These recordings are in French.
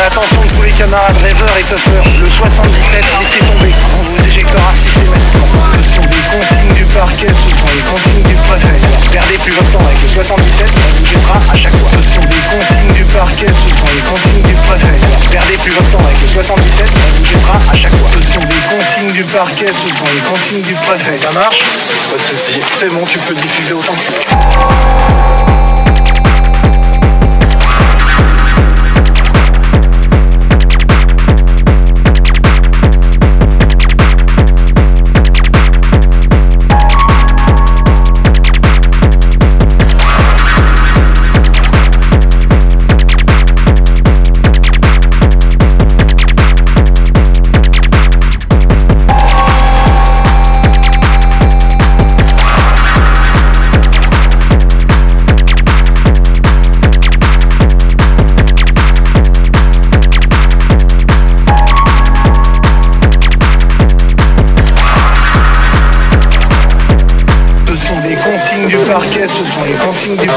à l'attention de tous les camarades rêveurs et tuffeurs, le 77, laissez tomber, on vous éjectera systématiquement. Sont des consignes du parquet, ce les consignes du préfet. Perdez plus votre temps avec le 77, on vous jettera à chaque fois. Sont des consignes du parquet, ce les consignes du préfet. Perdez plus votre temps avec le 77, on vous jettera à chaque fois. Sont des consignes du parquet, ce les consignes du préfet. Ça marche? C'est bon, tu peux diffuser autant.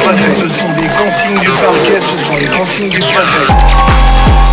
Préfet. Ce sont des consignes du parquet, ce sont les consignes du préfet.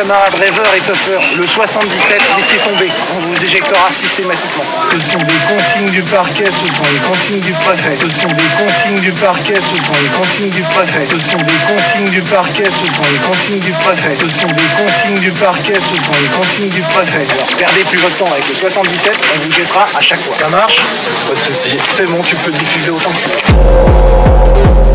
Camarades rêveurs et tuffeurs, le 77, laissez tomber, on vous éjectera systématiquement. Ce sont des consignes du parquet, ce sont les consignes du préfet. Ce sont des consignes du parquet, ce sont les consignes du préfet. Ce sont des consignes du parquet, ce sont les consignes du préfet. Ce sont des consignes du parquet, ce sont les consignes du préfet. Alors perdez plus votre temps avec le 77, on vous jettera à chaque fois. Ça marche? C'est bon, tu peux diffuser autant que tu veux.